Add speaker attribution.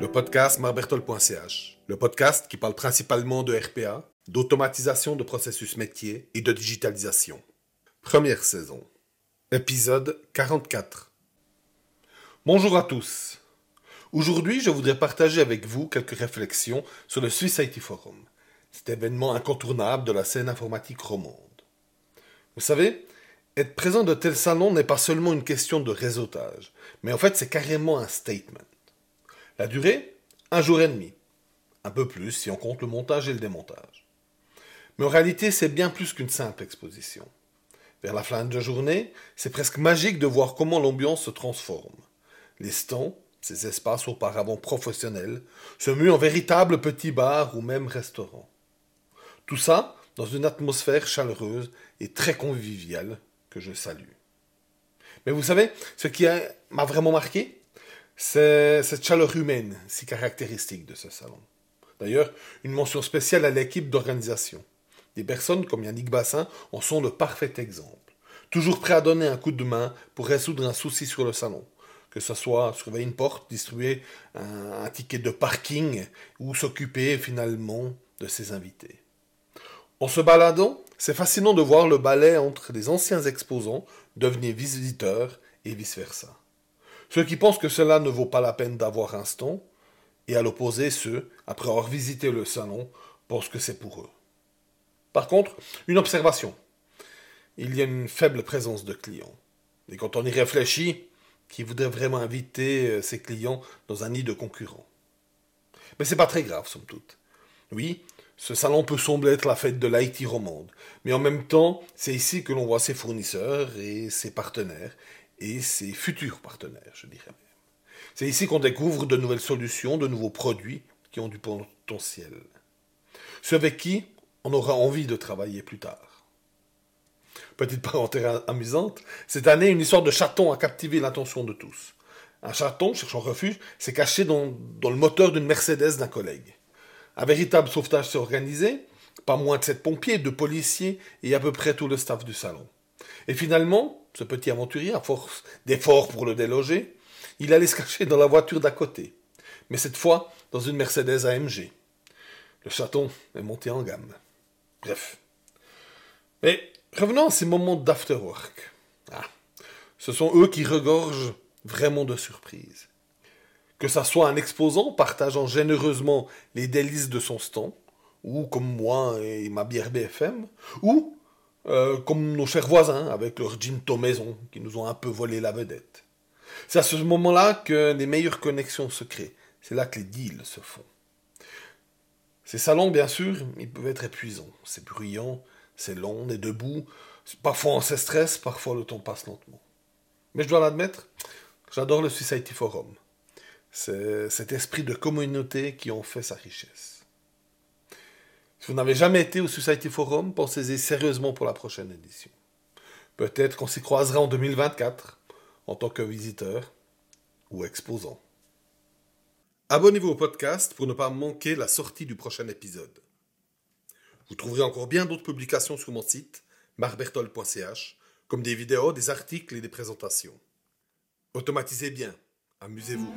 Speaker 1: Le podcast marbertol.ch, le podcast qui parle principalement de RPA, d'automatisation de processus métiers et de digitalisation. Première saison. Épisode 44. Bonjour à tous. Aujourd'hui, je voudrais partager avec vous quelques réflexions sur le Swiss IT Forum, cet événement incontournable de la scène informatique romande. Vous savez, être présent de tels salons n'est pas seulement une question de réseautage, mais en fait c'est carrément un statement. La durée Un jour et demi. Un peu plus si on compte le montage et le démontage. Mais en réalité, c'est bien plus qu'une simple exposition. Vers la fin de la journée, c'est presque magique de voir comment l'ambiance se transforme. Les stands, ces espaces auparavant professionnels, se muent en véritables petits bars ou même restaurants. Tout ça dans une atmosphère chaleureuse et très conviviale que je salue. Mais vous savez, ce qui m'a vraiment marqué, c'est cette chaleur humaine si caractéristique de ce salon. D'ailleurs, une mention spéciale à l'équipe d'organisation. Des personnes comme Yannick Bassin en sont le parfait exemple. Toujours prêt à donner un coup de main pour résoudre un souci sur le salon. Que ce soit surveiller une porte, distribuer un, un ticket de parking ou s'occuper finalement de ses invités. En se baladant, c'est fascinant de voir le balai entre les anciens exposants devenir visiteurs et vice-versa. Ceux qui pensent que cela ne vaut pas la peine d'avoir un stand, et à l'opposé ceux, après avoir visité le salon, pensent que c'est pour eux. Par contre, une observation. Il y a une faible présence de clients. Et quand on y réfléchit, qui voudrait vraiment inviter euh, ses clients dans un nid de concurrents? Mais c'est pas très grave, somme toute. Oui, ce salon peut sembler être la fête de l'Haïti romande, mais en même temps, c'est ici que l'on voit ses fournisseurs et ses partenaires, et ses futurs partenaires, je dirais même. C'est ici qu'on découvre de nouvelles solutions, de nouveaux produits qui ont du potentiel. Ceux avec qui on aura envie de travailler plus tard. Petite parenthèse amusante, cette année, une histoire de chaton a captivé l'attention de tous. Un chaton, cherchant refuge, s'est caché dans, dans le moteur d'une Mercedes d'un collègue. Un véritable sauvetage s'est organisé, pas moins de sept pompiers, de policiers et à peu près tout le staff du salon. Et finalement, ce petit aventurier, à force d'efforts pour le déloger, il allait se cacher dans la voiture d'à côté, mais cette fois dans une Mercedes AMG. Le chaton est monté en gamme. Bref. Mais revenons à ces moments d'afterwork. Ah, ce sont eux qui regorgent vraiment de surprises. Que ça soit un exposant partageant généreusement les délices de son stand, ou comme moi et ma bière BFM, ou euh, comme nos chers voisins avec leur ginto maison qui nous ont un peu volé la vedette. C'est à ce moment-là que les meilleures connexions se créent. C'est là que les deals se font. Ces salons, bien sûr, ils peuvent être épuisants. C'est bruyant, c'est long, on est debout. Parfois on se stresse, parfois le temps passe lentement. Mais je dois l'admettre, j'adore le Society Forum. C'est cet esprit de communauté qui en fait sa richesse. Si vous n'avez jamais été au Society Forum, pensez-y sérieusement pour la prochaine édition. Peut-être qu'on s'y croisera en 2024 en tant que visiteur ou exposant. Abonnez-vous au podcast pour ne pas manquer la sortie du prochain épisode. Vous trouverez encore bien d'autres publications sur mon site marbertol.ch, comme des vidéos, des articles et des présentations. Automatisez bien, Amusez-vous.